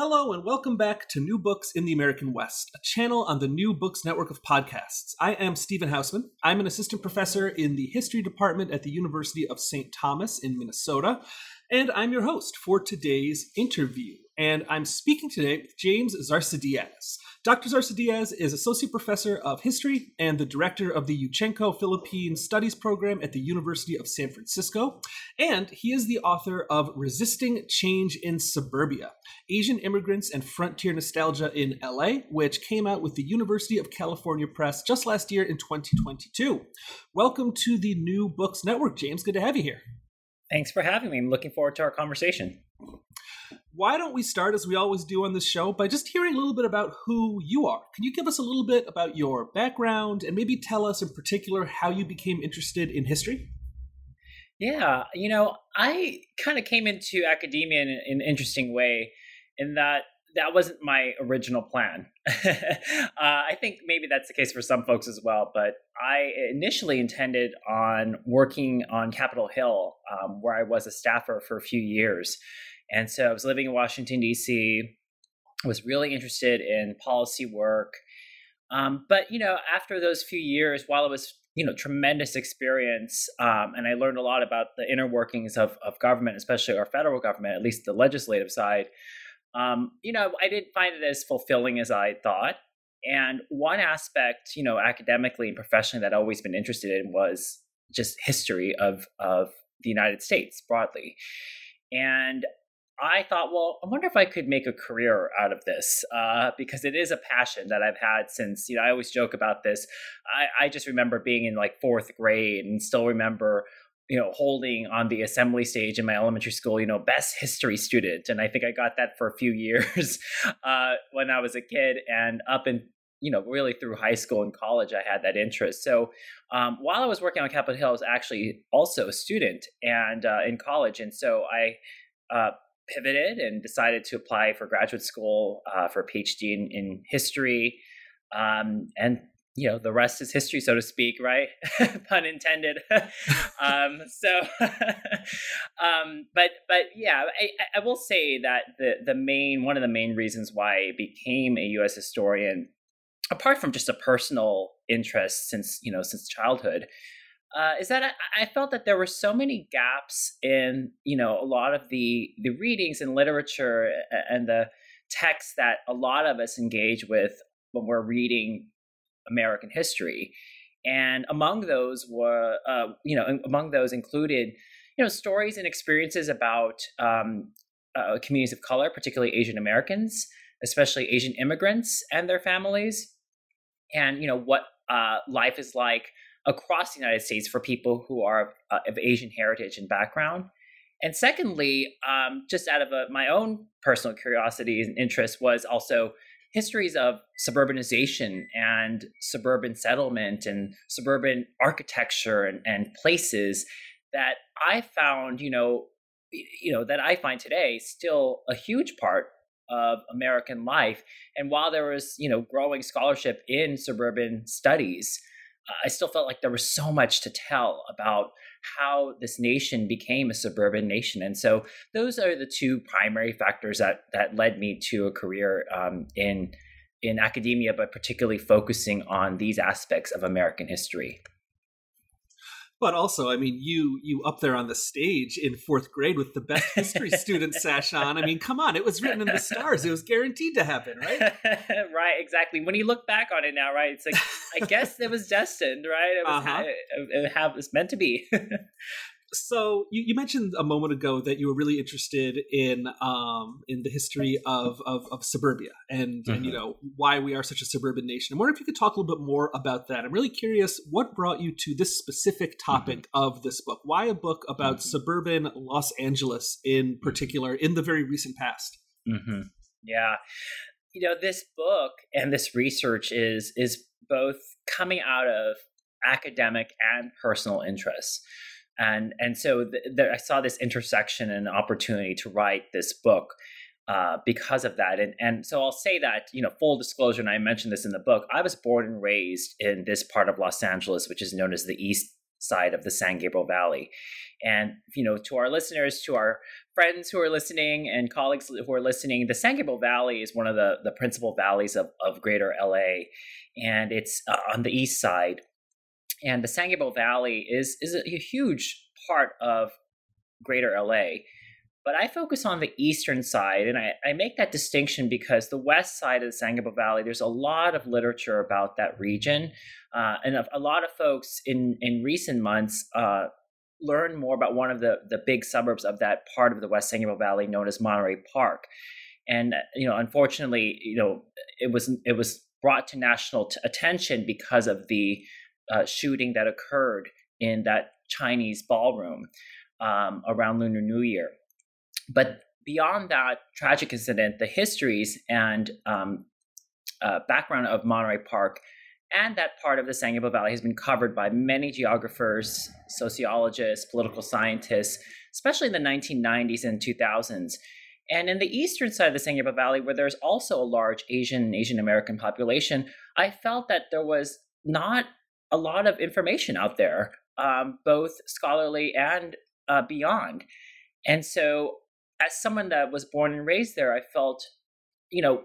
Hello, and welcome back to New Books in the American West, a channel on the New Books Network of podcasts. I am Stephen Hausmann. I'm an assistant professor in the history department at the University of St. Thomas in Minnesota, and I'm your host for today's interview. And I'm speaking today with James Zarsadiaz. Dr. Zarsadiaz is Associate Professor of History and the Director of the Yuchengco Philippine Studies Program at the University of San Francisco. And he is the author of Resisting Change in Suburbia Asian Immigrants and Frontier Nostalgia in LA, which came out with the University of California Press just last year in 2022. Welcome to the New Books Network, James. Good to have you here. Thanks for having me. I'm looking forward to our conversation why don't we start, as we always do on this show, by just hearing a little bit about who you are? Can you give us a little bit about your background and maybe tell us in particular how you became interested in history? Yeah, you know, I kind of came into academia in, in, an interesting way in that that wasn't my original plan. uh, I think maybe that's the case for some folks as well, but I initially intended on working on Capitol Hill, um, where I was a staffer for a few years. And so I was living in Washington, D.C., was really interested in policy work. Um, but, you know, after those few years, while it was, you know, tremendous experience, um, and I learned a lot about the inner workings of, of government, especially our federal government, at least the legislative side, um, you know, I didn't find it as fulfilling as I thought. And one aspect, you know, academically and professionally that I've always been interested in was just history of, of the United States broadly. And I thought, well, I wonder if I could make a career out of this uh, because it is a passion that I've had since, you know, I always joke about this. I, I just remember being in like fourth grade and still remember, you know, holding on the assembly stage in my elementary school, you know, best history student. And I think I got that for a few years uh, when I was a kid and up in you know, really through high school and college, I had that interest. So um, while I was working on Capitol Hill, I was actually also a student and uh, in college, and so I uh, pivoted and decided to apply for graduate school uh, for a PhD in, in history. Um, and you know the rest is history, so to speak, right? Pun intended. um, so, um, but but yeah, I, I will say that the the main one of the main reasons why I became a U.S. historian, apart from just a personal interest since you know since childhood, uh, is that I, I, felt that there were so many gaps in you know a lot of the the readings and literature and the texts that a lot of us engage with when we're reading American history, and among those were uh, you know among those included you know stories and experiences about um, uh, communities of color, particularly Asian Americans, especially Asian immigrants and their families, and you know what uh, life is like across the United States for people who are uh, of Asian heritage and background. And secondly, um, just out of a, my own personal curiosity and interest, was also histories of suburbanization and suburban settlement and suburban architecture and, and places that I found, you know, you know, that I find today still a huge part of American life. And while there was, you know, growing scholarship in suburban studies, I still felt like there was so much to tell about how this nation became a suburban nation, and so those are the two primary factors that that led me to a career um, in in academia, but particularly focusing on these aspects of American history but also, I mean, you you up there on the stage in fourth grade with the best history student sash on. I mean, come on, it was written in the stars. It was guaranteed to happen, right? right, exactly. When you look back on it now, right, it's like I guess it was destined, right? It was, uh-huh. it, it, it was meant to be. So you, you, mentioned a moment ago that you were really interested in um, in the history of, of, of suburbia and, mm-hmm. and you mm-hmm. know why we are such a suburban nation. I wonder if you could talk a little bit more about that. I'm really curious what brought you to this specific topic mm-hmm. of this book. Why a book about mm-hmm. suburban Los Angeles in mm-hmm. particular in the very recent past? Mm-hmm. Yeah, you know this book and this research is is both coming out of academic and personal interests and and so I saw this intersection and opportunity to write this book uh, because of that. And and so I'll say that you know full disclosure, and I mentioned this in the book. I was born and raised in this part of Los Angeles, which is known as the East side of the San Gabriel Valley. And you know, to our listeners, to our friends who are listening, and colleagues who are listening, the San Gabriel Valley is one of the the principal valleys of of Greater LA, and it's uh, on the east side and the San Gabriel Valley is is a, huge part of Greater LA. But I focus on the eastern side, and I, I make that distinction because the west side of the San Gabriel Valley, there's a lot of literature about that region, uh, and a, a, lot of folks in in recent months uh, learn more about one of the the big suburbs of that part of the West San Gabriel Valley, known as Monterey Park. And you know, unfortunately, you know, it was it was brought to national t- attention because of the uh, shooting that occurred in that Chinese ballroom um, around Lunar New Year. But beyond that tragic incident, the histories and um, uh, background of Monterey Park and that part of the San Gabriel Valley has been covered by many geographers, sociologists, political scientists, especially in the 1990s and 2000s. And in the eastern side of the San Gabriel Valley, where there's also a large Asian and Asian American population, I felt that there was not a lot of information out there, um, both scholarly and uh, beyond. And so, as someone that was born and raised there, I felt, you know,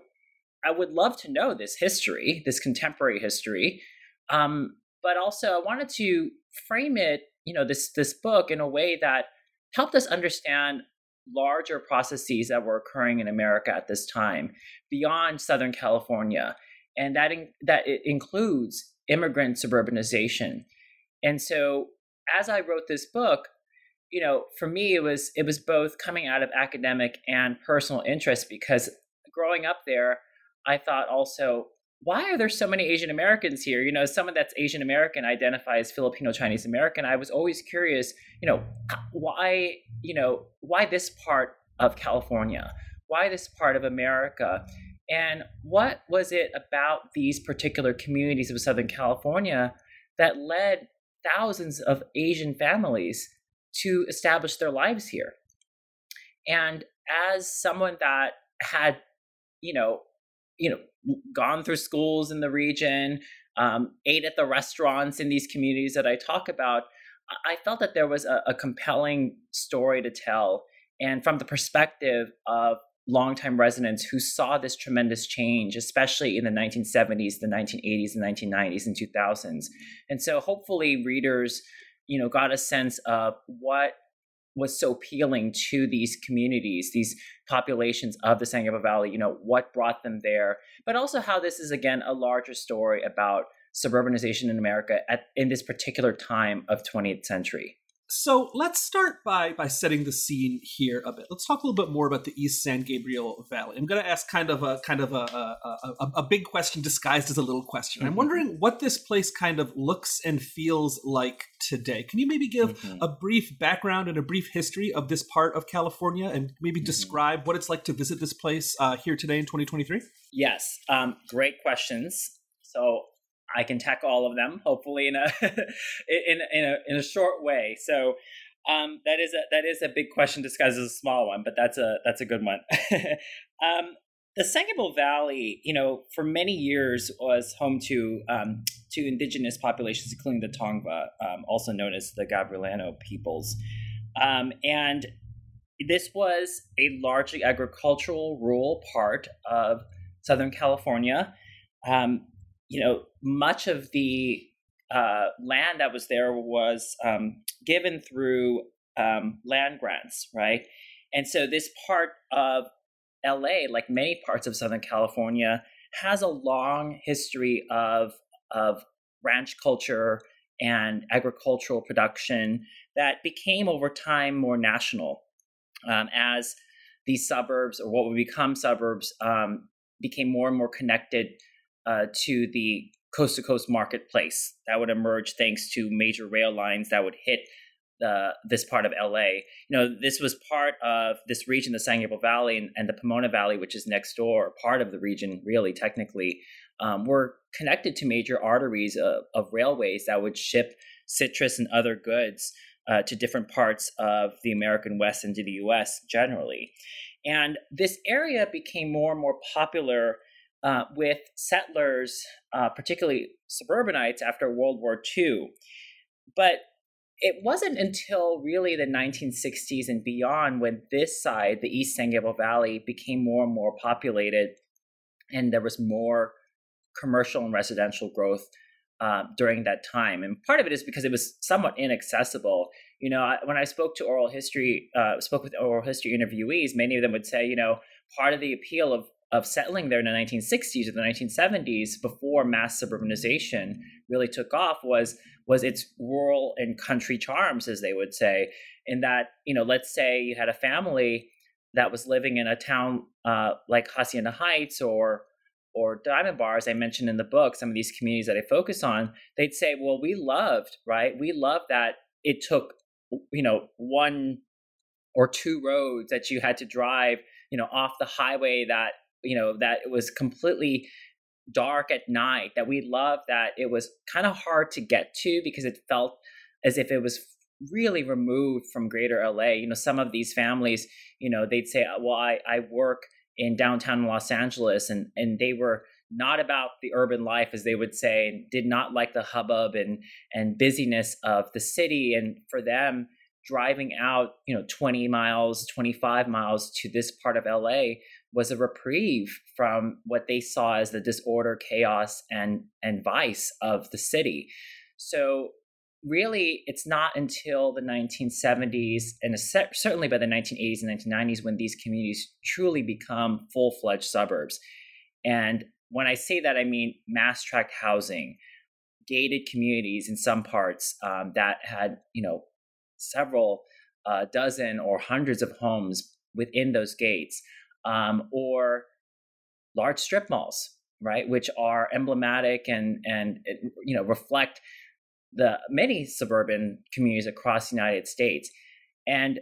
I would love to know this history, this contemporary history, um, but also I wanted to frame it, you know, this this book in a way that helped us understand larger processes that were occurring in America at this time beyond Southern California, and that in, that it includes immigrant suburbanization. And so as I wrote this book, you know, for me it was it was both coming out of academic and personal interest because growing up there, I thought also, why are there so many Asian Americans here? You know, someone that's Asian American identifies as Filipino Chinese American. I was always curious, you know, why, you know, why this part of California? Why this part of America? And what was it about these particular communities of Southern California that led thousands of Asian families to establish their lives here? And as someone that had, you know, you know, gone through schools in the region, um, ate at the restaurants in these communities that I talk about, I felt that there was a, a compelling story to tell. And from the perspective of longtime residents who saw this tremendous change, especially in the 1970s, the 1980s, the 1990s, and 2000s. And so hopefully readers, you know, got a sense of what was so appealing to these communities, these populations of the San Gabriel Valley, you know, what brought them there, but also how this is again a larger story about suburbanization in America at in this particular time of 20th century. So let's start by by setting the scene here a bit. Let's talk a little bit more about the East San Gabriel Valley. I'm going to ask kind of a kind of a a, a, a big question disguised as a little question. Mm-hmm. I'm wondering what this place kind of looks and feels like today. Can you maybe give mm-hmm. a brief background and a brief history of this part of California, and maybe mm-hmm. describe what it's like to visit this place uh, here today in 2023? Yes, um, great questions. So I can tackle all of them, hopefully in a in in a in a short way. So um, that is a that is a big question disguised as a small one, but that's a that's a good one. um, the San Gabriel Valley, you know, for many years was home to um, to indigenous populations, including the Tongva, um, also known as the Gabrielino peoples, um, and this was a largely agricultural rural part of Southern California. Um, you know, much of the uh, land that was there was um, given through um, land grants, right? And so this part of LA, like many parts of Southern California, has a long history of of ranch culture and agricultural production that became over time more national um, as these suburbs or what would become suburbs um, became more and more connected uh, to the coast to coast marketplace that would emerge thanks to major rail lines that would hit the, this part of LA. You know, this was part of this region, the San Gabriel Valley and, and the Pomona Valley, which is next door, part of the region, really, technically, um, were connected to major arteries of, of, railways that would ship citrus and other goods uh, to different parts of the American West and to the US generally. And this area became more and more popular uh, with settlers, uh, particularly suburbanites, after World War II. But it wasn't until really the 1960s and beyond when this side, the East San Gabriel Valley, became more and more populated and there was more commercial and residential growth uh, during that time. And part of it is because it was somewhat inaccessible. You know, I, when I spoke to oral history, uh, spoke with oral history interviewees, many of them would say, you know, part of the appeal of of settling there in the 1960s or the 1970s before mass suburbanization really took off was was its rural and country charms as they would say in that you know let's say you had a family that was living in a town uh, like hacienda heights or or diamond bar as i mentioned in the book some of these communities that i focus on they'd say well we loved right? We loved that it took you know one or two roads that you had to drive you know off the highway that you know that it was completely dark at night that we loved that it was kind of hard to get to because it felt as if it was really removed from greater LA. You know, some of these families, you know, they'd say, oh, well, I, I work in downtown Los Angeles and, and they were not about the urban life, as they would say, and did not like the hubbub and, and busyness of the city. And for them, driving out, you know, 20 miles, 25 miles to this part of LA was a reprieve from what they saw as the disorder, chaos, and and vice of the city. So really, it's not until the 1970s and certainly by the 1980s and 1990s when these communities truly become full-fledged suburbs. And when I say that, I mean mass tract housing, gated communities in some parts um, that had you know several uh, dozen or hundreds of homes within those gates um, or large strip malls, right, which are emblematic and and you know reflect the many suburban communities across the United States. And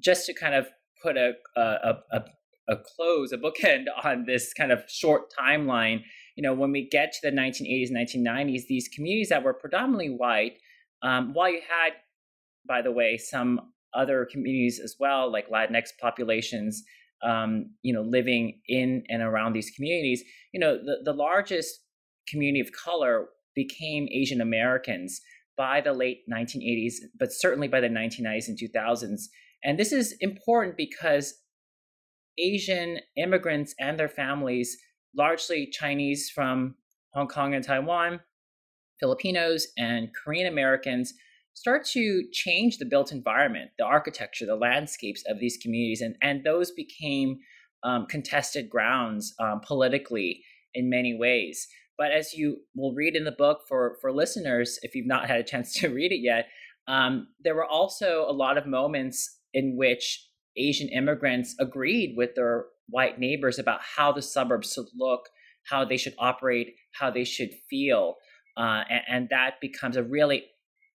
just to kind of put a a, a, a close, a bookend on this kind of short timeline, you know, when we get to the 1980s, 1990s, these communities that were predominantly white, um, while you had, by the way, some other communities as well, like Latinx populations um, you know, living in and around these communities, you know, the, the largest community of color became Asian Americans by the late 1980s, but certainly by the 1990s and 2000s. And this is important because Asian immigrants and their families, largely Chinese from Hong Kong and Taiwan, Filipinos, and Korean Americans, start to change the built environment, the architecture, the landscapes of these communities, and and those became um, contested grounds um, politically in many ways. But as you will read in the book for for listeners, if you've not had a chance to read it yet, um, there were also a lot of moments in which Asian immigrants agreed with their white neighbors about how the suburbs should look, how they should operate, how they should feel. Uh, and, and, that becomes a really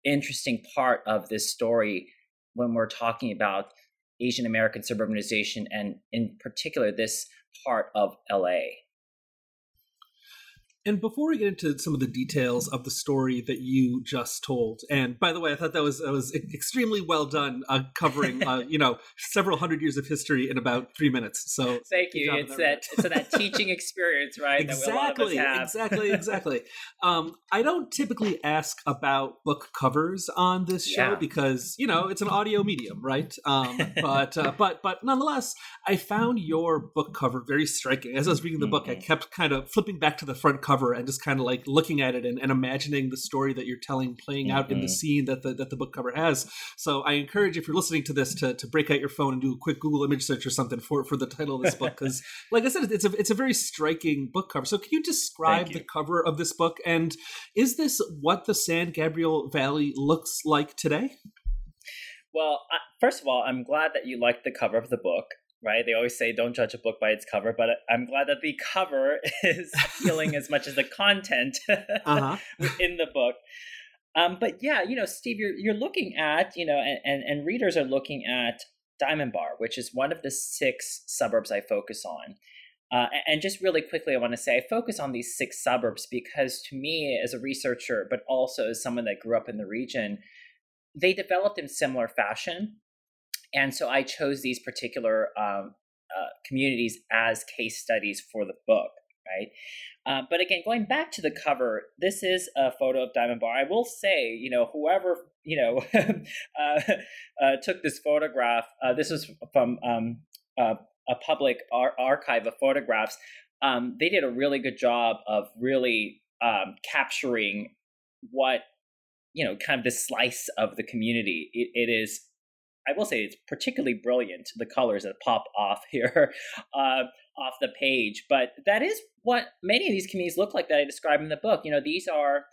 interesting part of this story when we're talking about Asian American suburbanization and, in particular, this part of LA. And before we get into some of the details of the story that you just told, and by the way, I thought that was that was extremely well done, uh, covering uh, you know several hundred years of history in about three minutes. So thank you. It's that it's that teaching experience, right? Exactly, exactly, exactly. Um, I don't typically ask about book covers on this show yeah. because you know it's an audio medium, right? Um, but uh, but but nonetheless, I found your book cover very striking. As I was reading the book, I mm-hmm. kept kind of flipping back to the front cover cover and just kind of like looking at it and, and imagining the story that you're telling playing mm-hmm. out in the mm-hmm. scene that the that the book cover has. So I encourage if you're listening to this to, to break out your phone and do a quick Google image search or something for for the title of this book because like I said it's a it's a very striking book cover. So can you describe you. the cover of this book and is this what the San Gabriel Valley looks like today? Well, first of all, I'm glad that you liked the cover of the book. Right? They always say don't judge a book by its cover, but I'm glad that the cover is appealing as much as the content uh-huh. in the book. Um, but yeah, you know, Steve, you're you're looking at you know, and, and and readers are looking at Diamond Bar, which is one of the six suburbs I focus on. Uh, and just really quickly, I want to say I focus on these six suburbs because to me, as a researcher, but also as someone that grew up in the region, they developed in similar fashion. And so I chose these particular um, uh, communities as case studies for the book, right? Uh, but again, going back to the cover, this is a photo of Diamond Bar. I will say, you know, whoever you know uh, uh, took this photograph, uh, this was from um, a public ar- archive of photographs, um, they did a really good job of really um, capturing what you know, kind of the slice of the community. it, it is, I will say, it's particularly brilliant. The colors that pop off here, uh, off the page, but that is what many of these communities look like that I describe in the book. You know, these are,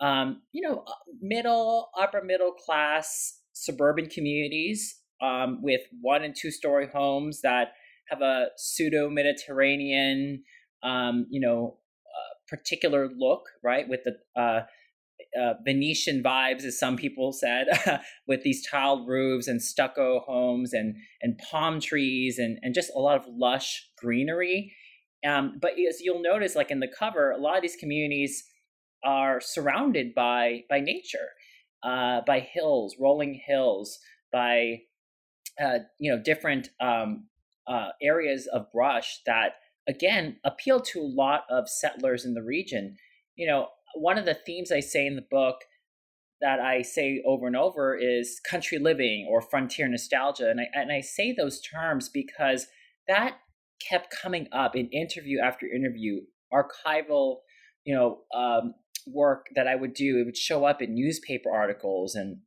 um, you know, uh, middle, upper middle class suburban communities um, with one and two story homes that have a pseudo Mediterranean, um, you know, uh, particular look, right? With the uh, uh, Venetian vibes, as some people said, with these tiled roofs and stucco homes and and palm trees and and just a lot of lush greenery. Um, but as you'll notice, like in the cover, a lot of these communities are surrounded by by nature, uh, by hills, rolling hills, by uh, you know different um, uh, areas of brush that again appeal to a lot of settlers in the region. You know, one of the themes I say in the book that I say over and over is country living or frontier nostalgia, and I and I say those terms because that kept coming up in interview after interview, archival, you know, um, work that I would do. It would show up in newspaper articles and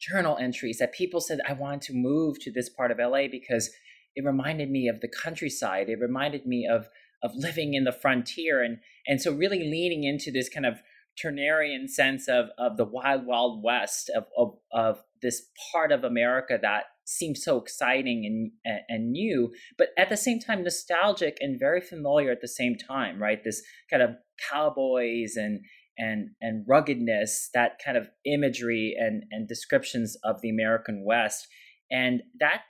journal entries that people said I wanted to move to this part of LA because it reminded me of the countryside. It reminded me of of living in the frontier and and so really leaning into this kind of Turnerian sense of of the wild wild west of of, of this part of America that seems so exciting and and new, but at the same time nostalgic and very familiar at the same time, right? This kind of cowboys and and and ruggedness, that kind of imagery and and descriptions of the American West, and that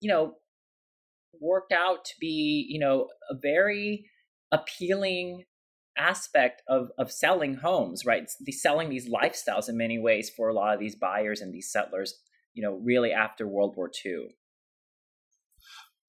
you know worked out to be, you know, a very appealing aspect of of selling homes, right? The selling these lifestyles in many ways for a lot of these buyers and these settlers, you know, really after World War II.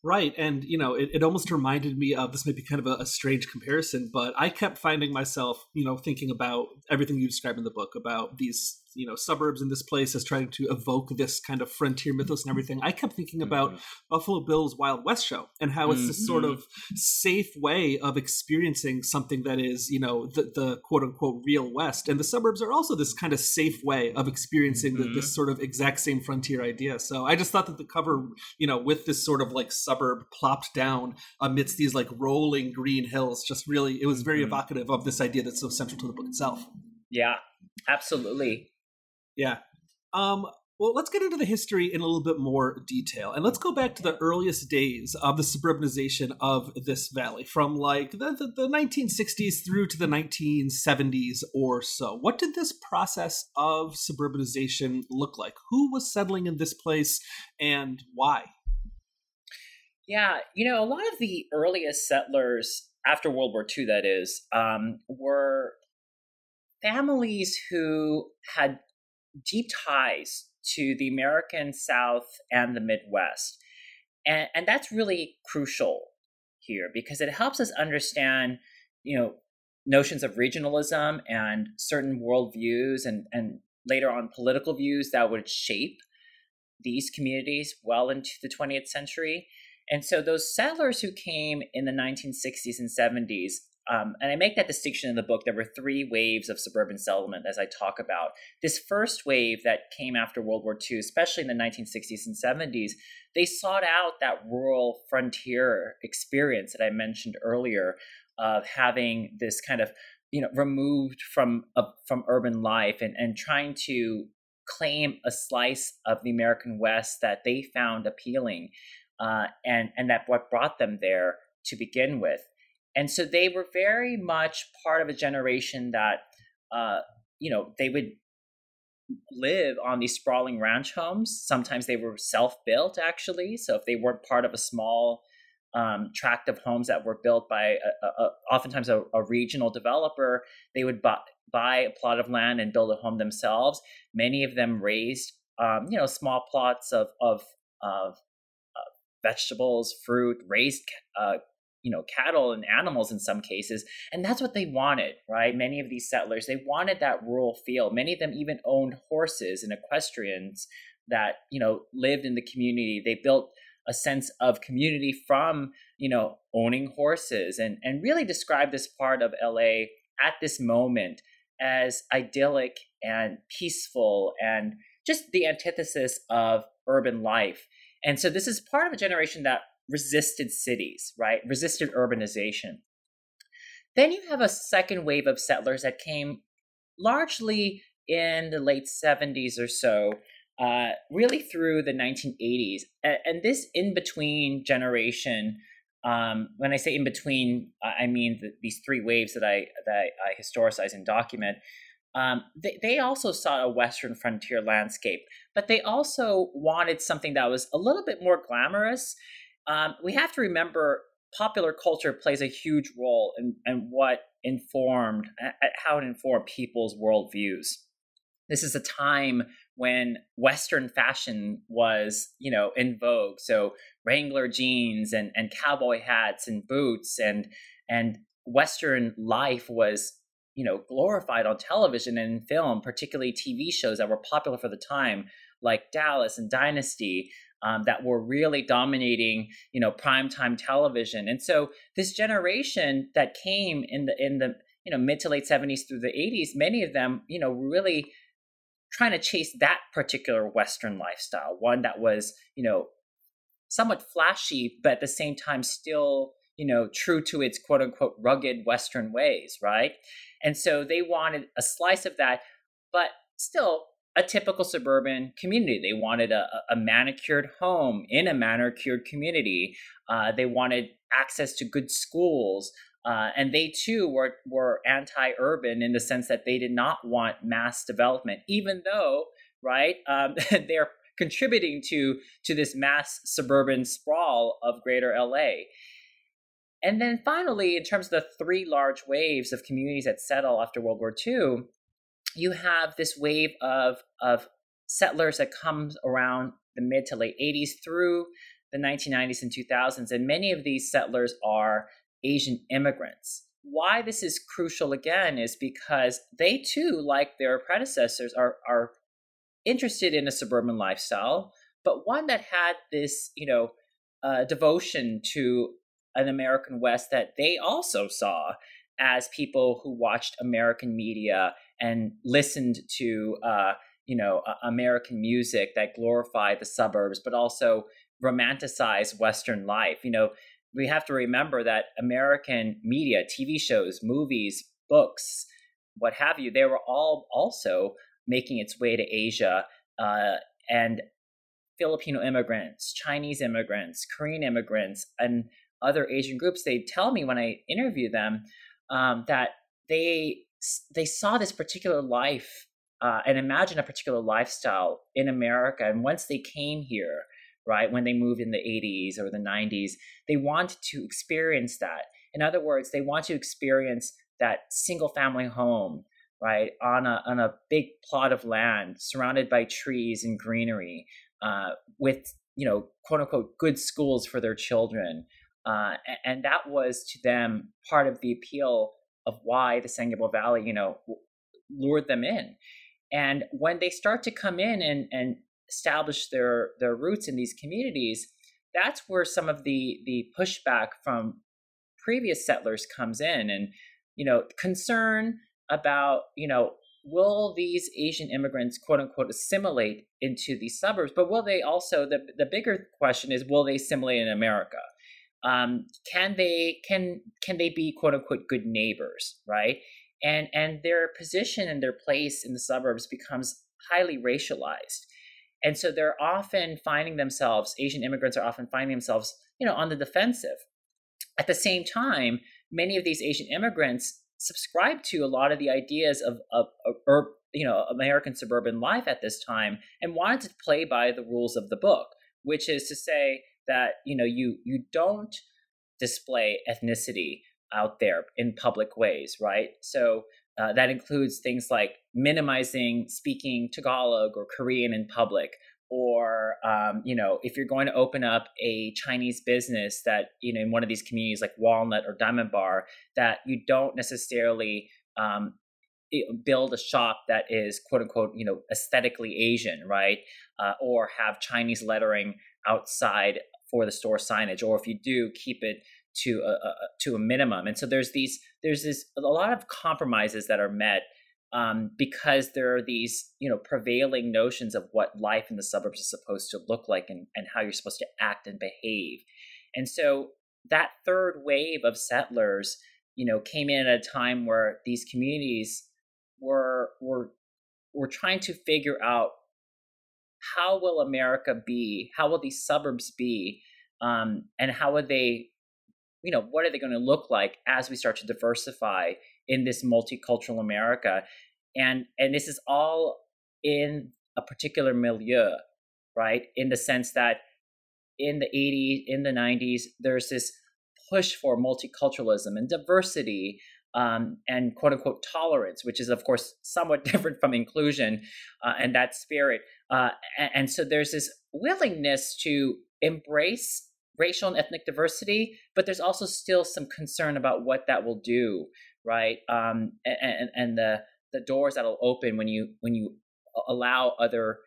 Right. And, you know, it, it almost reminded me of this may be kind of a, a, strange comparison, but I kept finding myself, you know, thinking about everything you describe in the book about these you know suburbs in this place as trying to evoke this kind of frontier mythos and everything i kept thinking about mm-hmm. buffalo bill's wild west show and how it's mm-hmm. this sort mm-hmm. of safe way of experiencing something that is you know the, the quote unquote real west and the suburbs are also this kind of safe way of experiencing mm-hmm. the, this sort of exact same frontier idea so i just thought that the cover you know with this sort of like suburb plopped down amidst these like rolling green hills just really it was very mm-hmm. evocative of this idea that's so central to the book itself yeah absolutely yeah. Um, well, let's get into the history in a little bit more detail. And let's go back to the earliest days of the suburbanization of this valley, from like the, the, the, 1960s through to the 1970s or so. What did this process of suburbanization look like? Who was settling in this place and why? Yeah, you know, a lot of the earliest settlers after World War II, that is, um, were families who had deep ties to the American South and the Midwest. And, and that's really crucial here because it helps us understand, you know, notions of regionalism and certain worldviews and, and later on political views that would shape these communities well into the 20th century. And so those settlers who came in the 1960s and 70s um, and I make that distinction in the book. There were three waves of suburban settlement, as I talk about. This first wave that came after World War II, especially in the 1960s and 70s, they sought out that rural frontier experience that I mentioned earlier of having this kind of you know removed from uh, from urban life and, and trying to claim a slice of the American West that they found appealing, uh, and and that what brought them there to begin with. And so they were very much part of a generation that, uh, you know, they would live on these sprawling ranch homes. Sometimes they were self built, actually. So if they weren't part of a small um, tract of homes that were built by a, a, a, oftentimes a, regional developer, they would buy, buy a plot of land and build a home themselves. Many of them raised, um, you know, small plots of of, of uh, vegetables, fruit, raised uh, you know cattle and animals in some cases and that's what they wanted right? Many of these settlers they wanted that rural feel. Many of them even owned horses and equestrians that you know lived in the community. They built a sense of community from you know owning horses and and really describe this part of LA at this moment as idyllic and peaceful and just the antithesis of urban life. And so this is part of a generation that resisted cities, right? Resisted urbanization. Then you have a second wave of settlers that came largely in the late 70s or so, uh, really through the 1980s. And, this in between generation, um, when I say in between, I mean the, these three waves that I that I historicize and document. Um, they, they also saw a Western frontier landscape, but they also wanted something that was a little bit more glamorous um, we have to remember popular culture plays a huge role in, in what informed, how it informed people's worldviews. This is a time when Western fashion was, you know, in vogue. So Wrangler jeans and, and cowboy hats and boots and and Western life was, you know, glorified on television and in film, particularly TV shows that were popular for the time, like Dallas and Dynasty um, that were really dominating, you know, primetime television. And so this generation that came in the in the you know mid to late 70s through the 80s, many of them, you know, really trying to chase that particular Western lifestyle, one that was, you know, somewhat flashy, but at the same time still, you know, true to its quote unquote rugged Western ways, right? And so they wanted a slice of that, but still a typical suburban community. They wanted a, a manicured home in a manicured community. Uh, they wanted access to good schools. Uh, and they too were, were anti urban in the sense that they did not want mass development, even though, right, um, they're contributing to, to this mass suburban sprawl of greater LA. And then finally, in terms of the three large waves of communities that settle after World War II, you have this wave of of settlers that comes around the mid to late 80s through the 1990s and 2000s and many of these settlers are asian immigrants. Why this is crucial again is because they too like their predecessors are are interested in a suburban lifestyle but one that had this you know uh, devotion to an american west that they also saw as people who watched american media and listened to uh, you know uh, American music that glorified the suburbs, but also romanticized Western life. You know, we have to remember that American media, TV shows, movies, books, what have you, they were all also making its way to Asia uh, and Filipino immigrants, Chinese immigrants, Korean immigrants, and other Asian groups. They tell me when I interview them um, that they they saw this particular life uh, and imagine a particular lifestyle in America. And once they came here, right, when they moved in the 80s or the 90s, they want to experience that. In other words, they want to experience that single family home, right, on a, on a big plot of land surrounded by trees and greenery uh, with, you know, quote unquote, good schools for their children. Uh, and that was to them part of the appeal of why the San Gabriel Valley, you know, lured them in. And when they start to come in and, and establish their, their roots in these communities, that's where some of the, the pushback from previous settlers comes in and, you know, concern about, you know, will these Asian immigrants, quote unquote, assimilate into these suburbs? But will they also, the, the bigger question is, will they assimilate in America? Um, can they can can they be quote unquote good neighbors right and and their position and their place in the suburbs becomes highly racialized. And so they're often finding themselves, Asian immigrants are often finding themselves, you know, on the defensive. At the same time, many of these Asian immigrants subscribe to a lot of the ideas of, of, of you know American suburban life at this time and wanted to play by the rules of the book, which is to say that you know you you don't display ethnicity out there in public ways, right? So uh, that includes things like minimizing speaking Tagalog or Korean in public, or um, you know, if you're going to open up a Chinese business that you know in one of these communities like Walnut or Diamond Bar, that you don't necessarily um, build a shop that is quote unquote you know aesthetically Asian, right? Uh, or have Chinese lettering outside for the store signage, or if you do, keep it to a, a, to a minimum. And so there's these there's this a lot of compromises that are met um, because there are these you know prevailing notions of what life in the suburbs is supposed to look like and, and how you're supposed to act and behave. And so that third wave of settlers, you know, came in at a time where these communities were were were trying to figure out how will America be, how will these suburbs be, um, and how would they you know what are they going to look like as we start to diversify in this multicultural america? And and this is all in a particular milieu right? In the sense that in the 80s in the 90s there's this push for multiculturalism and diversity um, and quote unquote tolerance, which is, of course, somewhat different from inclusion uh, and that spirit. Uh, and, and, so there's this willingness to embrace racial and ethnic diversity, but there's also still some concern about what that will do, right? Um, and, and the the doors that'll open when you when you allow other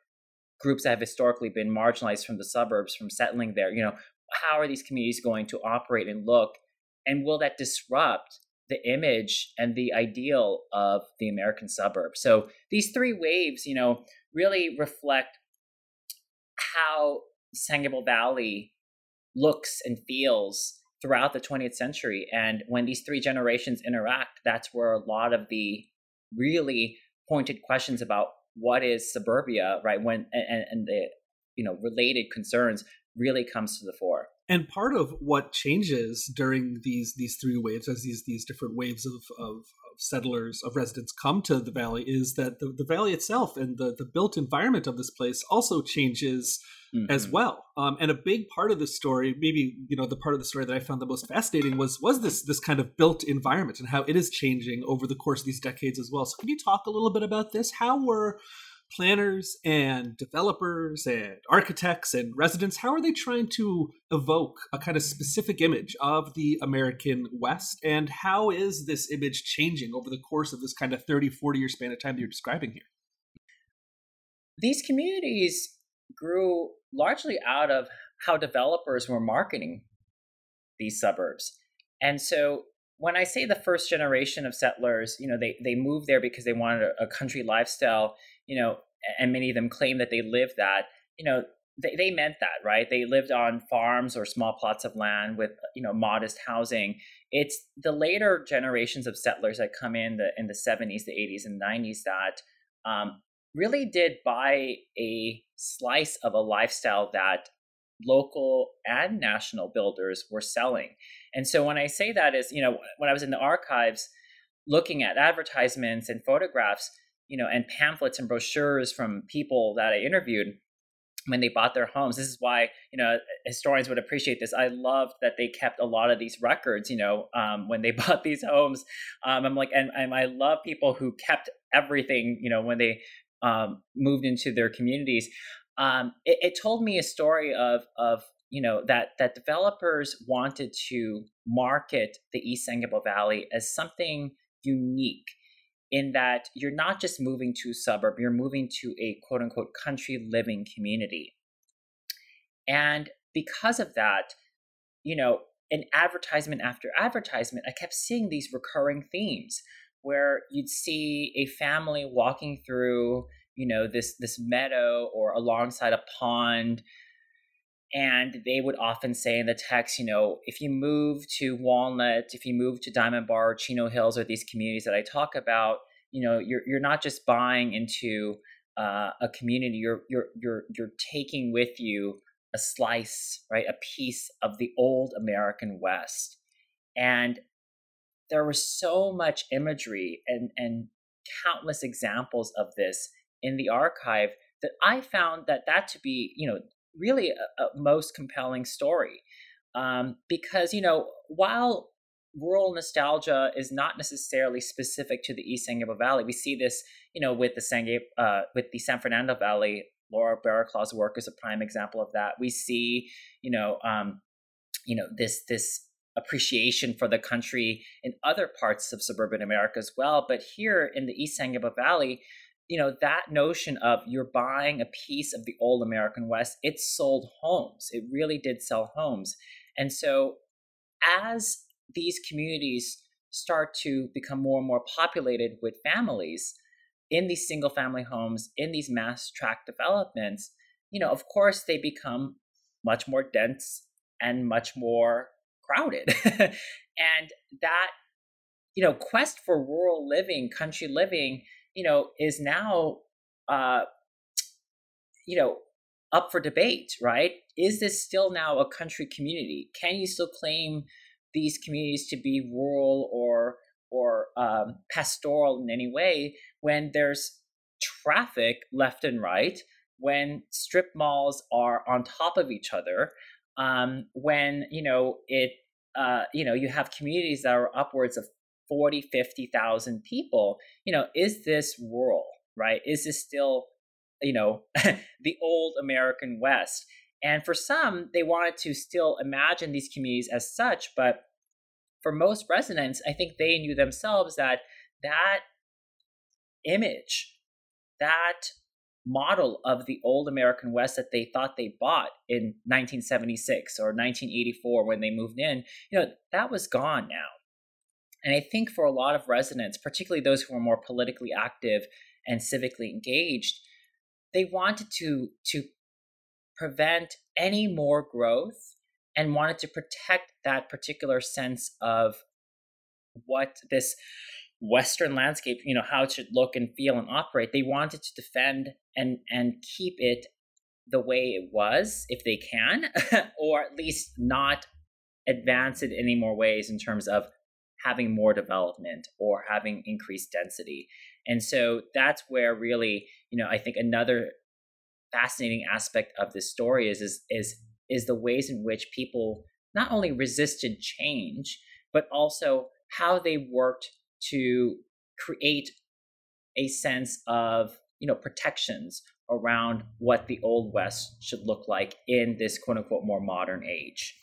groups that have historically been marginalized from the suburbs from settling there. You know, how are these communities going to operate and look, and will that disrupt the image and the ideal of the American suburb? So these three waves, you know, really reflect how San Gabriel Valley looks and feels throughout the 20th century. And when these three generations interact, that's where a lot of the really pointed questions about what is suburbia, right? When and, and the you know related concerns really comes to the fore. And part of what changes during these these three waves, as these these different waves of, of, of settlers of residents come to the valley, is that the, the valley itself and the the built environment of this place also changes mm-hmm. as well. Um, and a big part of the story, maybe you know, the part of the story that I found the most fascinating was was this this kind of built environment and how it is changing over the course of these decades as well. So, can you talk a little bit about this? How were planners and developers and architects and residents how are they trying to evoke a kind of specific image of the american west and how is this image changing over the course of this kind of 30 40 year span of time that you're describing here these communities grew largely out of how developers were marketing these suburbs. And so when I say the first generation of settlers, you know, they, they moved there because they wanted a, a country lifestyle, you know, and many of them claim that they lived that, you know, they, they meant that, right? They lived on farms or small plots of land with, you know, modest housing. It's the later generations of settlers that come in the in the 70s, the 80s, and 90s that um, really did buy a slice of a lifestyle that local and national builders were selling. And so when I say that is, you know, when I was in the archives looking at advertisements and photographs, you know, and pamphlets and brochures from people that I interviewed when they bought their homes. This is why, you know, historians would appreciate this. I loved that they kept a lot of these records, you know, um, when they bought these homes. Um, I'm like, and, and I love people who kept everything, you know, when they um, moved into their communities, um, it, it, told me a story of of you know that that developers wanted to market the East San Gabriel Valley as something unique in that you're not just moving to a suburb, you're moving to a quote unquote country living community. And because of that, you know, in advertisement after advertisement, I kept seeing these recurring themes where you'd see a family walking through you know this this meadow or alongside a pond and they would often say in the text you know if you move to walnut if you move to diamond bar chino hills or these communities that i talk about you know you're, you're not just buying into uh, a community, you're you're you're you're taking with you a slice, right, a piece of the old American West, and there was so much imagery and and countless examples of this in the archive that I found that that to be, you know, really a, a most compelling story. Um, because, you know, while rural nostalgia is not necessarily specific to the East San Gabriel Valley, we see this, you know, with the San uh, with the San Fernando Valley. Laura Barraclough's work is a prime example of that. We see, you know, um, you know, this this appreciation for the country in other parts of suburban America as well. But here in the East San Gabriel Valley, you know that notion of you're buying a piece of the old american west it sold homes. It really did sell homes. And so as these communities start to become more and more populated with families in these single family homes in these mass tract developments you know of course they become much more dense and much more crowded. And that you know quest for rural living country living you know, is now, uh, you know, up for debate, right? Is this still now a country community? Can you still claim these communities to be rural or or um, pastoral in any way when there's traffic left and right, when strip malls are on top of each other, um, when you know it, uh, you know you have communities that are upwards of 40, 50,000 people, you know, is this rural, right? Is this still, you know, the old American West? And for some, they wanted to still imagine these communities as such, but for most residents, I think they knew themselves that that image, that model of the old American West that they thought they bought in 1976 or 1984 when they moved in, you know, that was gone now. And I think for a lot of residents, particularly those who are more politically active and civically engaged, they wanted to to prevent any more growth and wanted to protect that particular sense of what this western landscape you know how it should look and feel and operate. They wanted to defend and and keep it the way it was if they can or at least not advance it any more ways in terms of having more development or having increased density. And so that's where really, you know, I think another fascinating aspect of this story is is is is the ways in which people not only resisted change, but also how they worked to create a sense of you know protections around what the old west should look like in this quote unquote more modern age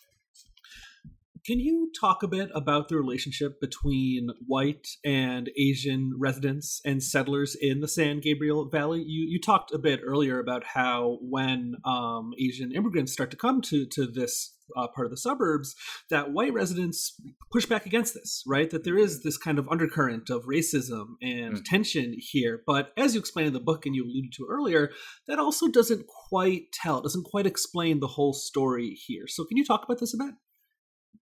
can you talk a bit about the relationship between white and Asian residents and settlers in the San Gabriel Valley? You you talked a bit earlier about how when um, Asian immigrants start to come to to this uh, part of the suburbs, that white residents push back against this, right? That there is this kind of undercurrent of racism and mm. tension here. But as you explained in the book and you alluded to earlier, that also doesn't quite tell, it doesn't quite explain the whole story here. So can you talk about this a bit?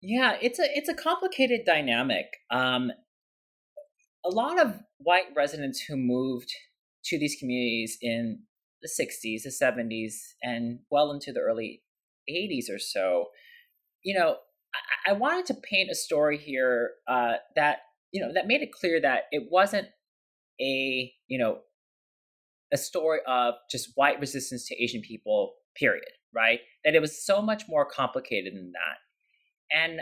Yeah, it's a it's a complicated dynamic. Um, a lot of white residents who moved to these communities in the 60s, the 70s, and well into the early 80s or so, you know, I, I wanted to paint a story here uh, that you know that made it clear that it wasn't a you know a story of just white resistance to Asian people, period. Right? That it was so much more complicated than that. And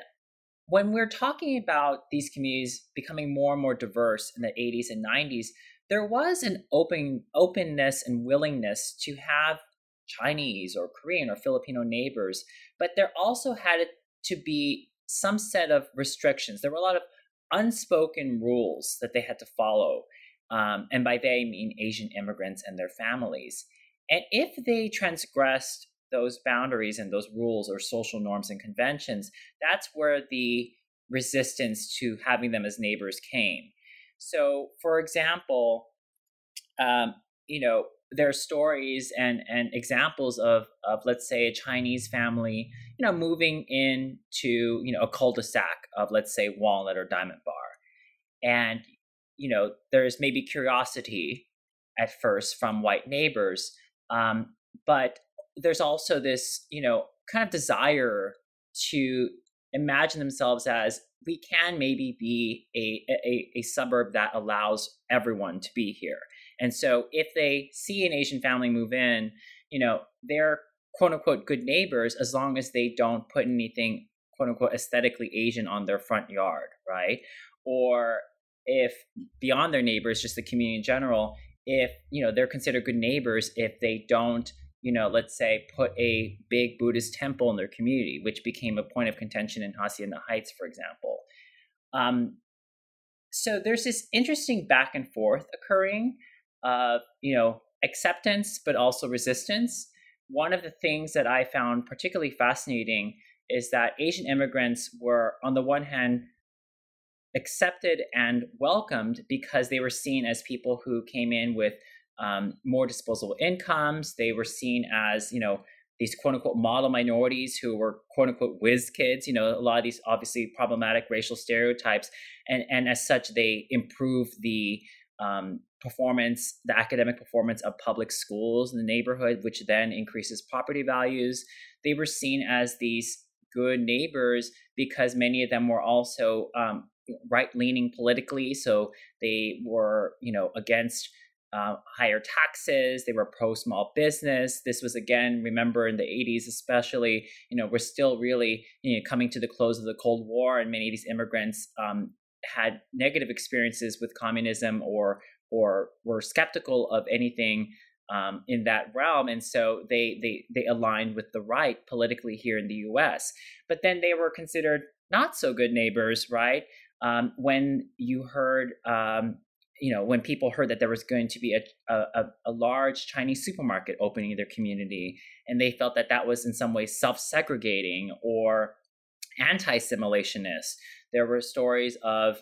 when we're talking about these communities becoming more and more diverse in the 80s and 90s, there was an open openness and willingness to have Chinese or Korean or Filipino neighbors, but there also had to be some set of restrictions. There were a lot of unspoken rules that they had to follow. Um, and by they, I mean Asian immigrants and their families. And if they transgressed those boundaries and those rules or social norms and conventions, that's where the resistance to having them as neighbors came. So, for example, um, you know, there are stories and and examples of of let's say a Chinese family, you know, moving into you know a cul-de-sac of let's say Walnut or Diamond Bar, and you know, there's maybe curiosity at first from white neighbors. Um, but there's also this, you know, kind of desire to imagine themselves as we can maybe be a, a, a suburb that allows everyone to be here. And so if they see an Asian family move in, you know, they're quote unquote good neighbors as long as they don't put anything quote unquote aesthetically Asian on their front yard, right? Or if beyond their neighbors, just the community in general, if you know they're considered good neighbors if they don't you know let's say put a big buddhist temple in their community which became a point of contention in hacienda heights for example. Um, so there's this interesting back and forth occurring of you know acceptance but also resistance. One of the things that i found particularly fascinating is that asian immigrants were on the one hand accepted and welcomed because they were seen as people who came in with um, more disposable incomes. They were seen as, you know, these quote unquote model minorities who were quote unquote whiz kids, you know, a lot of these obviously problematic racial stereotypes. And, and as such, they improve the um, performance, the academic performance of public schools in the neighborhood, which then increases property values. They were seen as these good neighbors because many of them were also um, right leaning politically. So they were, you know, against uh, higher taxes. They were pro small business. This was again, remember in the 80s, especially, you know, we're still really you know, coming to the close of the Cold War, and many of these immigrants um, had negative experiences with communism or or were skeptical of anything um, in that realm, and so they they they aligned with the right politically here in the U.S. But then they were considered not so good neighbors, right? um, when you heard, um, you know, when people heard that there was going to be a, a, a large Chinese supermarket opening in their community, and they felt that that was in some way self-segregating or anti-assimilationist. There were stories of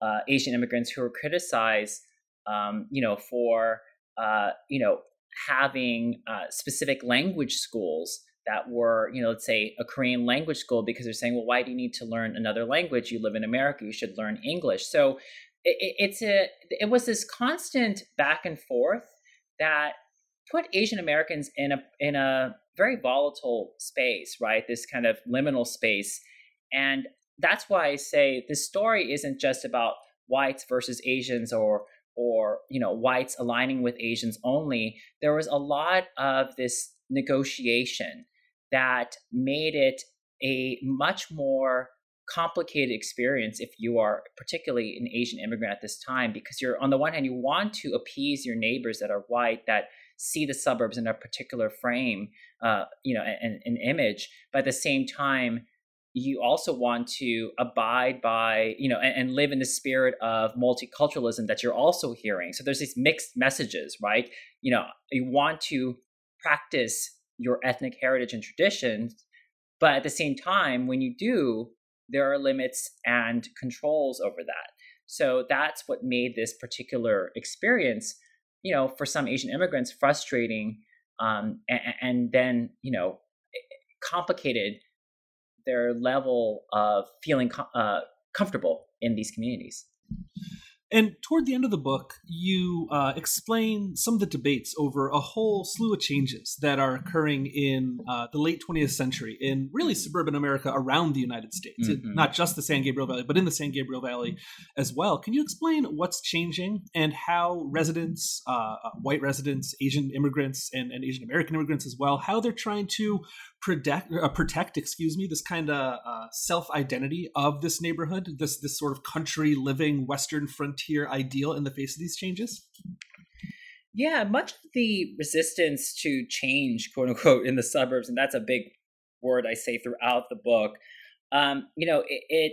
uh, Asian immigrants who were criticized, um, you know, for uh, you know having uh, specific language schools that were, you know, let's say a Korean language school because they're saying, well, why do you need to learn another language? You live in America, you should learn English. So it, it's a, it was this constant back and forth that put Asian Americans in a in a very volatile space, right? This kind of liminal space, and that's why I say this story isn't just about whites versus Asians or or you know whites aligning with Asians only. There was a lot of this negotiation that made it a much more complicated experience if you are particularly an Asian immigrant at this time because you're on the one hand you want to appease your neighbors that are white that see the suburbs in a particular frame uh, you know an, an image but at the same time you also want to abide by you know and, and live in the spirit of multiculturalism that you're also hearing so there's these mixed messages right you know you want to practice your ethnic heritage and traditions. But at the same time, when you do, there are limits and controls over that. So that's what made this particular experience, you know, for some Asian immigrants frustrating um, and, and then, you know, complicated their level of feeling uh, comfortable in these communities. And toward the end of the book, you uh, explain some of the debates over a whole slew of changes that are occurring in uh, the late 20th century in really suburban America around the United States, mm-hmm. not just the San Gabriel Valley, but in the San Gabriel Valley as well. Can you explain what's changing and how residents, uh, uh white residents, Asian immigrants, and, and Asian American immigrants as well, how they're trying to protect, uh, protect, excuse me, this kind of uh, self identity of this neighborhood, this this sort of country living Western frontier ideal in the face of these changes? Yeah, much of the resistance to change, quote unquote, in the suburbs, and that's a big word I say throughout the book. Um, you know, it, it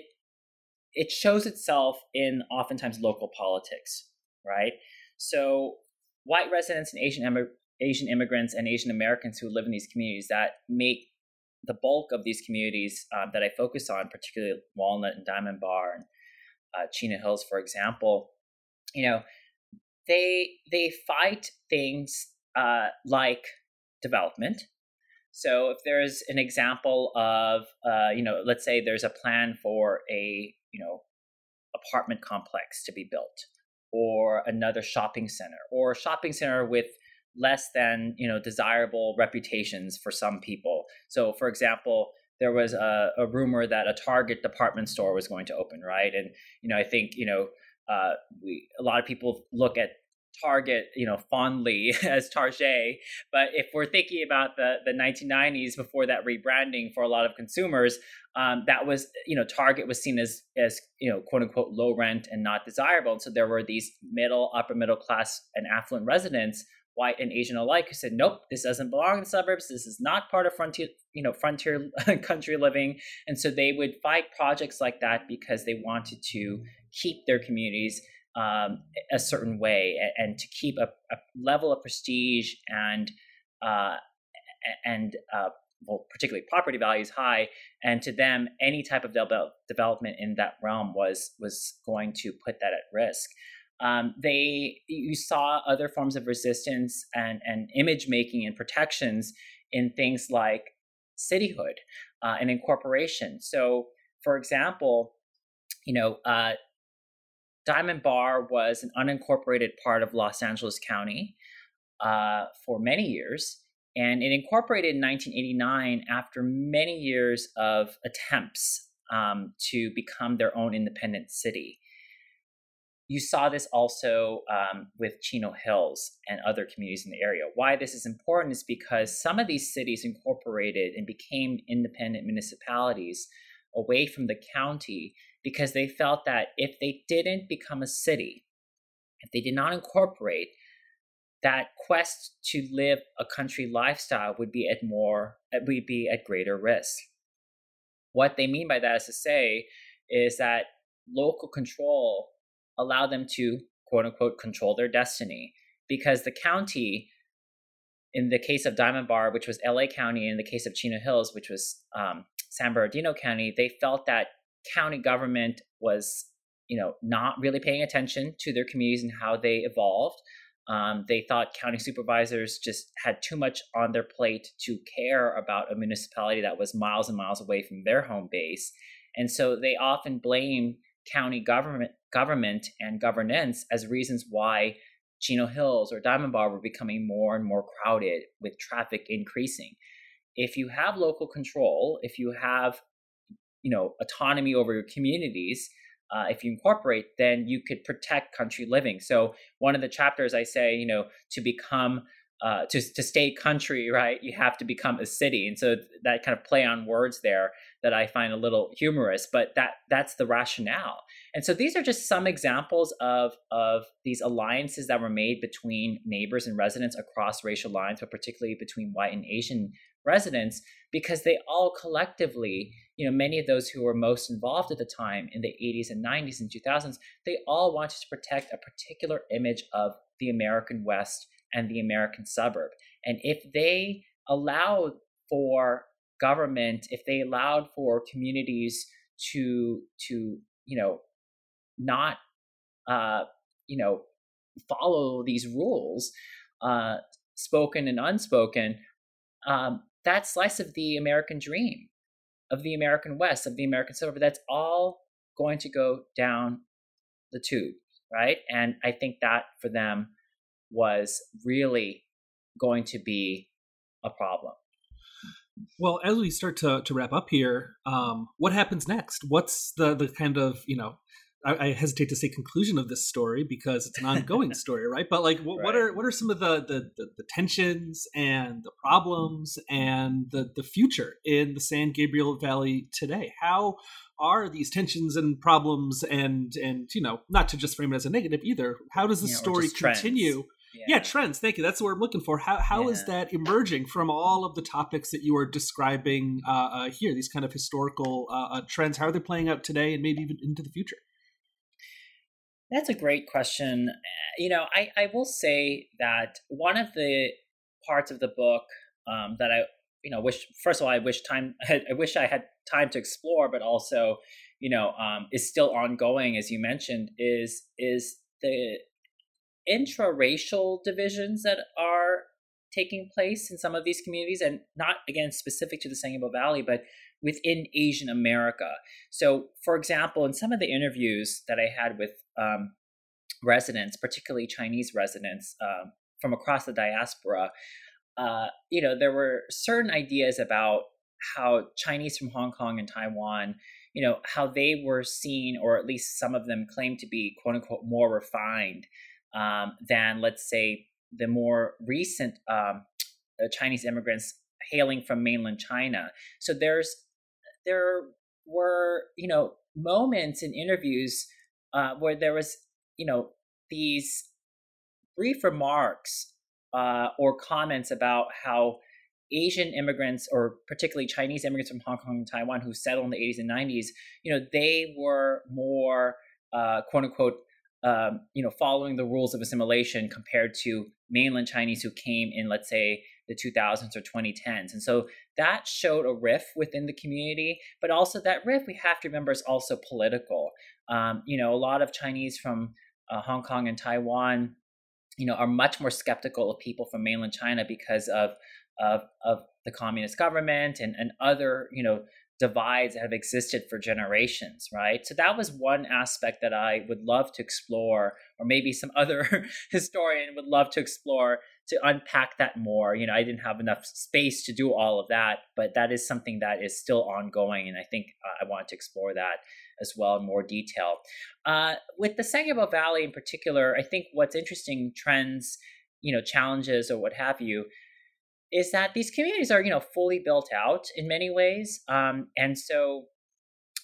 it shows itself in oftentimes local politics, right? So white residents and Asian Asian immigrants and Asian Americans who live in these communities that make the bulk of these communities um, that I focus on, particularly Walnut and Diamond Bar and uh, Chino Hills, for example, you know, they they fight things uh, like development. So if there's an example of, uh, you know, let's say there's a plan for a, you know, apartment complex to be built, or another shopping center or a shopping center with less than you know desirable reputations for some people so for example there was a, a rumor that a target department store was going to open right and you know i think you know uh, we a lot of people look at Target, you know, fondly as Target. But if we're thinking about the the 1990s before that rebranding for a lot of consumers, um, that was, you know, Target was seen as as you know, quote unquote, low rent and not desirable. And so there were these middle, upper middle class, and affluent residents, white and Asian alike, who said, "Nope, this doesn't belong in the suburbs. This is not part of frontier, you know, frontier country living." And so they would fight projects like that because they wanted to keep their communities um, a certain way and, and to keep a, a, level of prestige and uh, and uh, well, particularly property values high, and to them, any type of de- development in that realm was was going to put that at risk. Um, they you saw other forms of resistance and and image making and protections in things like cityhood uh, and incorporation. So, for example, you know, uh, Diamond Bar was an unincorporated part of Los Angeles County uh, for many years. And it incorporated in 1989 after many years of attempts um, to become their own independent city. You saw this also um, with Chino Hills and other communities in the area. Why this is important is because some of these cities incorporated and became independent municipalities away from the county because they felt that if they didn't become a city, if they did not incorporate, that quest to live a country lifestyle would be at more would be at greater risk. What they mean by that is to say is that local control allowed them to quote unquote control their destiny because the county in the case of Diamond Bar, which was LA County, in the case of Chino Hills, which was um, San Bernardino County, they felt that county government was, you know, not really paying attention to their communities and how they evolved. Um, they thought county supervisors just had too much on their plate to care about a municipality that was miles and miles away from their home base. And so they often blame county government government and governance as reasons why Chino Hills or Diamond Bar were becoming more and more crowded with traffic increasing. If you have local control, if you have you know autonomy over your communities uh, if you incorporate then you could protect country living so one of the chapters i say you know to become uh, to, to stay country right you have to become a city. And so that kind of play on words there that i find a little humorous but that that's the rationale. And so these are just some examples of of these alliances that were made between neighbors and residents across racial lines but particularly between white and asian residents because they all collectively you know many of those who were most involved at the time in the 80s and 90s and 2000s they all wanted to protect a particular image of the american west and the american suburb and if they allowed for government if they allowed for communities to to you know not uh you know follow these rules uh spoken and unspoken um that slice of the American dream, of the American West, of the American suburb, that's all going to go down the tube, right? And I think that for them was really going to be a problem. Well, as we start to, to wrap up here, um, what happens next? What's the the kind of you know I, I, hesitate to say conclusion of this story because it's an ongoing story, right? But like, what, right. what, are what are some of the, the, the the tensions and the problems and the the future in the San Gabriel Valley today? How are these tensions and problems and and you know not to just frame it as a negative either? How does the yeah, story continue? Yeah. yeah. trends. Thank you. That's what we're looking for. How how yeah. is that emerging from all of the topics that you are describing uh, uh, here? These kind of historical uh, uh trends. How are they playing out today and maybe even into the future? That's a great question. You know, I, I will say that one of the parts of the book um, that I, you know, wish first of all, I wish time, I wish I had time to explore, but also, you know, um, is still ongoing, as you mentioned, is is the intra-racial divisions that are taking place in some of these communities, and not again specific to the San Gabriel Valley, but within Asian America. So, for example, in some of the interviews that I had with um, residents, particularly Chinese residents uh, from across the diaspora, uh, you know, there were certain ideas about how Chinese from Hong Kong and Taiwan, you know, how they were seen, or at least some of them claimed to be quote unquote more refined um, than, let's say, the more recent um, uh, Chinese immigrants hailing from mainland China. So there's there were you know moments in interviews uh, where there was you know these brief remarks uh, or comments about how Asian immigrants, or particularly Chinese immigrants from Hong Kong and Taiwan who settled in the 80s and 90s, you know, they were more uh, quote unquote, um, you know, following the rules of assimilation compared to mainland Chinese who came in, let's say, the 2000s or 2010s. And so that showed a rift within the community, but also that rift we have to remember is also political. Um, you know, a lot of Chinese from uh, Hong Kong and Taiwan, you know, are much more skeptical of people from mainland China because of of, of the communist government and, and other, you know, divides that have existed for generations, right? So that was one aspect that I would love to explore, or maybe some other historian would love to explore to unpack that more. You know, I didn't have enough space to do all of that, but that is something that is still ongoing, and I think uh, I want to explore that as well in more detail. Uh, with the San Gabriel Valley in particular, I think what's interesting trends, you know, challenges or what have you, is that these communities are you know fully built out in many ways, um, and so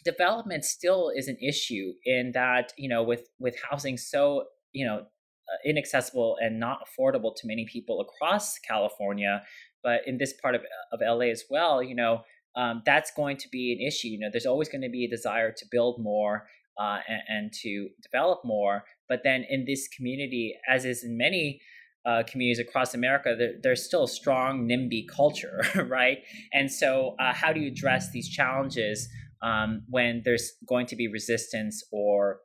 development still is an issue in that you know with with housing so you know uh, inaccessible and not affordable to many people across California, but in this part of, of LA as well, you know, um, that's going to be an issue. You know, there's always going to be a desire to build more uh, and, and, to develop more. But then in this community, as is in many uh, communities across America, there, there's still a strong NIMBY culture, right? And so, uh, how do you address these challenges um, when there's going to be resistance or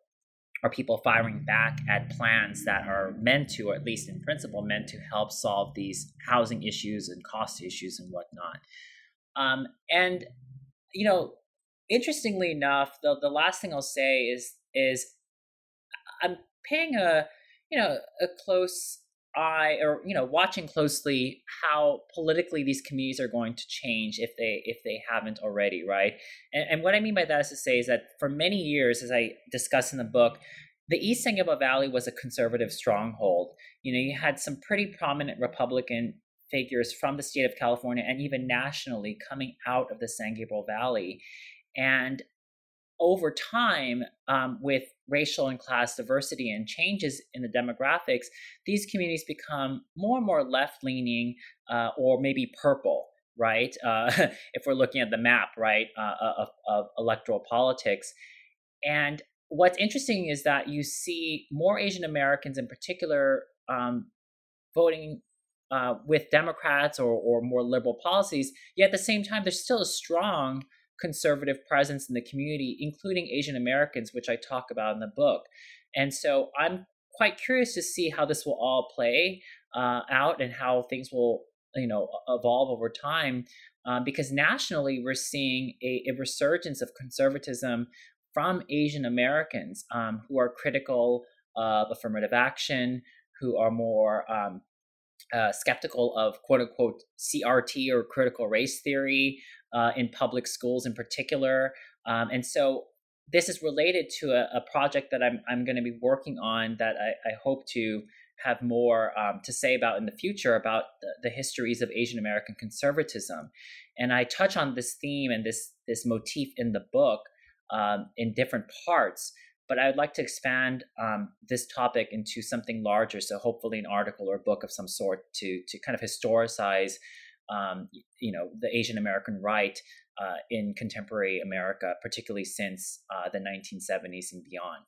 are people firing back at plans that are meant to, or at least in principle, meant to help solve these housing issues and cost issues and whatnot? Um, and you know, interestingly enough, the the last thing I'll say is is I'm paying a you know a close eye or you know watching closely how politically these communities are going to change if they if they haven't already right? And, and what i mean by that is to say is that for many years as i discuss in the book the east San Gabriel Valley was a conservative stronghold. You know you had some pretty prominent republican figures from the state of california and even nationally coming out of the San Gabriel Valley. And over time, um, with racial and class diversity and changes in the demographics, these communities become more and more left leaning uh, or maybe purple, right? Uh, if we're looking at the map, right, uh, uh, of, of electoral politics. And what's interesting is that you see more Asian Americans in particular um, voting uh, with Democrats or, or more liberal policies, yet at the same time, there's still a strong conservative presence in the community, including Asian Americans, which I talk about in the book. And so I'm quite curious to see how this will all play uh, out and how things will, you know, evolve over time. Um, because nationally, we're seeing a, a, resurgence of conservatism from Asian Americans um, who are critical of affirmative action, who are more um, uh, skeptical of quote unquote CRT or critical race theory, uh, in public schools in particular. Um, and so this is related to a, a project that I'm, I'm going to be working on that I, I hope to have more um, to say about in the future about the, the, histories of Asian American conservatism. And I touch on this theme and this, this motif in the book um, in different parts. But I would like to expand um, this topic into something larger. So hopefully, an article or book of some sort to to kind of historicize um, you know, the Asian American right uh, in contemporary America, particularly since uh, the 1970s and beyond.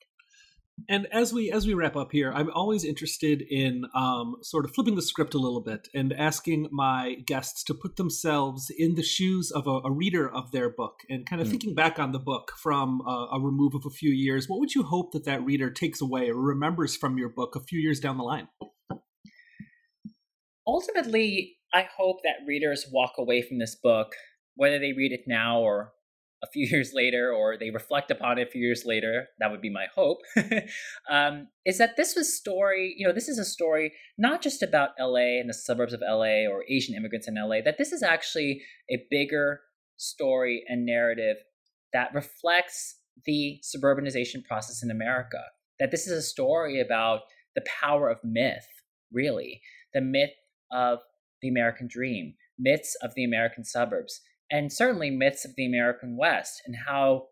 And as we as we wrap up here, I'm always interested in um, sort of flipping the script a little bit and asking my guests to put themselves in the shoes of a, a reader of their book and kind of mm. thinking back on the book from a, a remove of a few years. What would you hope that that reader takes away or remembers from your book a few years down the line? Ultimately, I hope that readers walk away from this book, whether they read it now or a few years later or they reflect upon it a few years later that would be my hope. Um, is that this was story you know this is a story not just about la and the suburbs of la or asian immigrants in la that this is actually a bigger story and narrative that reflects the suburbanization process in america that this is a story about the power of myth really the myth of the american dream myths of the american suburbs and certainly myths of the American West and how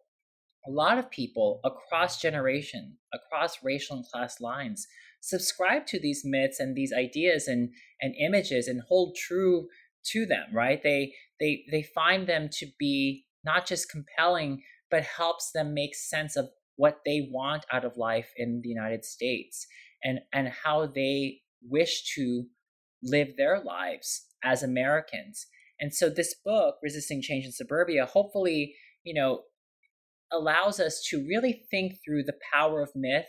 a lot of people across generation, across racial and class lines, subscribe to these myths and these ideas and, and images and hold true to them, right? They they they find them to be not just compelling, but helps them make sense of what they want out of life in the United States and and how they wish to live their lives as Americans and so this book, Resisting Change in Suburbia, hopefully, you know, allows us to really think through the power of myth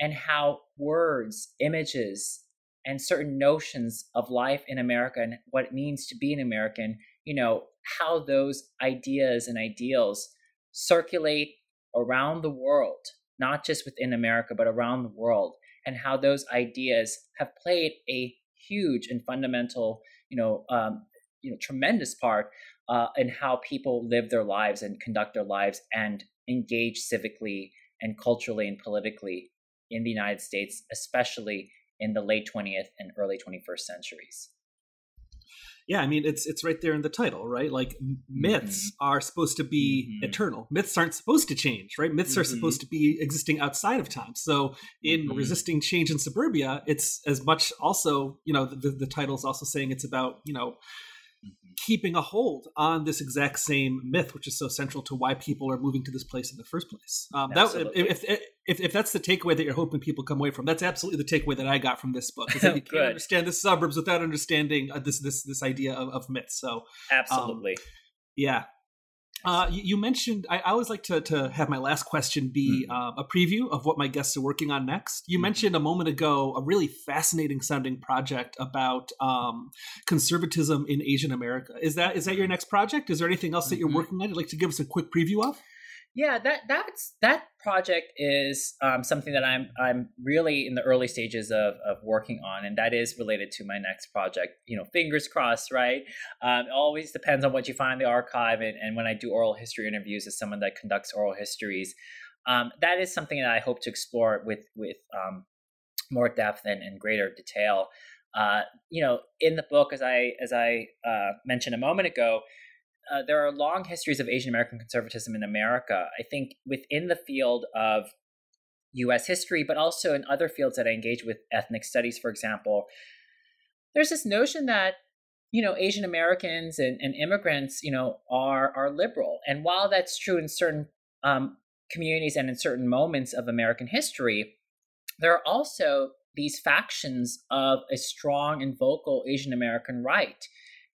and how words, images, and certain notions of life in America and what it means to be an American, you know, how those ideas and ideals circulate around the world, not just within America, but around the world, and how those ideas have played a huge and fundamental, you know, um, you know tremendous part uh, in how people live their lives and conduct their lives and engage civically and culturally and politically in the United States, especially in the late 20th and early 21st centuries. Yeah, I mean it's it's right there in the title, right? Like myths mm-hmm. are supposed to be mm-hmm. eternal. Myths aren't supposed to change, right? Myths mm-hmm. are supposed to be existing outside of time. So in mm-hmm. resisting change in suburbia, it's as much also, you know, the, the title is also saying it's about, you know, keeping a hold on this exact same myth, which is so central to why people are moving to this place in the first place. Um, that, if, if, if that's the takeaway that you're hoping people come away from, that's absolutely the takeaway that I got from this book. Is that you can't understand the suburbs without understanding uh, this this this idea of, of myth. So absolutely, um, yeah. Uh, you, mentioned I, I, always like to, to have my last question be mm-hmm. uh, a preview of what my guests are working on next. You mm-hmm. mentioned a moment ago a really fascinating sounding project about um, conservatism in Asian America. Is that is that your next project? Is there anything else that you're mm-hmm. working on? You'd like to give us a quick preview of? Yeah, that that's that project is um, something that I'm I'm really in the early stages of of working on, and that is related to my next project. You know, fingers crossed, right? Um, it always depends on what you find in the archive, and, and when I do oral history interviews as someone that conducts oral histories, um, that is something that I hope to explore with with um, more depth and, and greater detail. Uh, you know, in the book, as I as I uh, mentioned a moment ago uh, there are long histories of Asian American conservatism in America. I think within the field of US history, but also in other fields that I engage with, ethnic studies, for example, there's this notion that you know Asian Americans and, and immigrants, you know, are are liberal. And while that's true in certain um, communities and in certain moments of American history, there are also these factions of a strong and vocal Asian American right.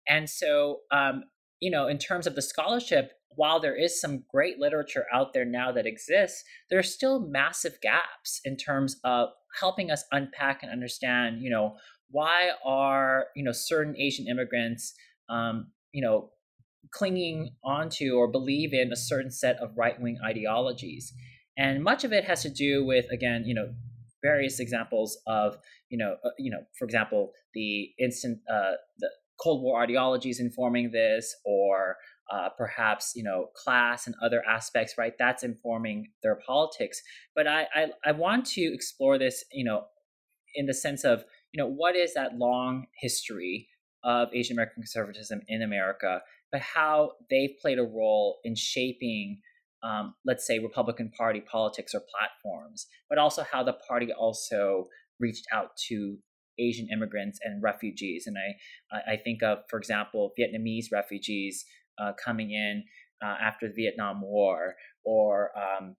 And so um, you know, in terms of the scholarship, while there is some great literature out there now that exists, there are still massive gaps in terms of helping us unpack and understand, you know, why are, you know, certain Asian immigrants, um, you know, clinging onto or believe in a certain set of right wing ideologies. And much of it has to do with, again, you know, various examples of, you know, uh, you know, for example, the instant, uh, the Cold War ideologies informing this, or uh, perhaps you know class and other aspects, right? That's informing their politics. But I, I I want to explore this, you know, in the sense of you know what is that long history of Asian American conservatism in America, but how they've played a role in shaping. Um, let's say Republican Party politics or platforms, but also how the party also reached out to Asian immigrants and refugees. And I, I think of, for example, Vietnamese refugees uh, coming in uh, after the Vietnam War, or um,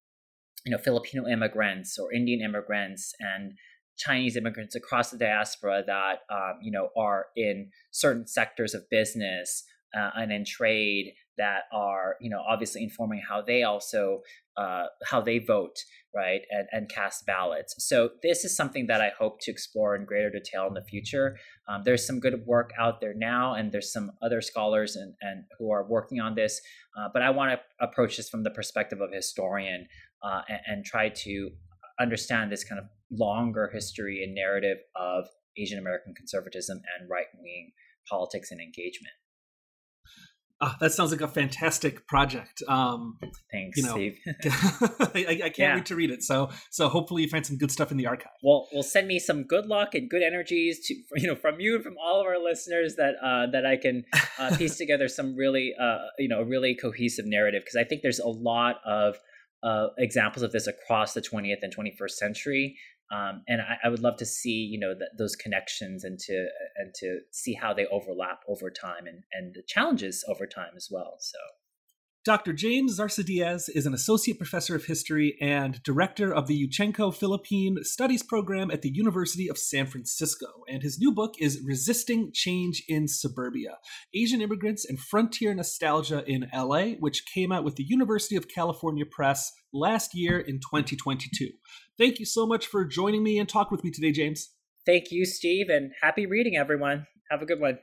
you know Filipino immigrants or Indian immigrants and Chinese immigrants across the diaspora that um, you know are in certain sectors of business uh, and in trade that are you know obviously informing how they also uh, how they vote right and, and cast ballots. So this is something that i hope to explore in greater detail in the future. Um, there's some good work out there now and there's some other scholars and, and who are working on this uh, but i want to approach this from the perspective of historian uh, and, and try to understand this kind of longer history and narrative of asian american conservatism and right-wing politics and engagement Oh, that sounds like a fantastic project. Um, Thanks, you know, Steve. I, I, can't yeah. wait to read it. So, so hopefully you find some good stuff in the archive. Well, will send me some good luck and good energies to you know from you and from all of our listeners that uh, that I can uh, piece together some really uh, you know really cohesive narrative because I think there's a lot of uh, examples of this across the 20th and 21st century um, and I, I, would love to see you know those connections and to and to see how they overlap over time and and the challenges over time as well so Dr. James Zarsadiaz is an associate professor of history and director of the Yuchengco Philippine Studies Program at the University of San Francisco. And his new book is Resisting Change in Suburbia Asian Immigrants and Frontier Nostalgia in LA, which came out with the University of California Press last year in 2022. Thank you so much for joining me and talk with me today, James. Thank you, Steve, and happy reading, everyone. Have a good one.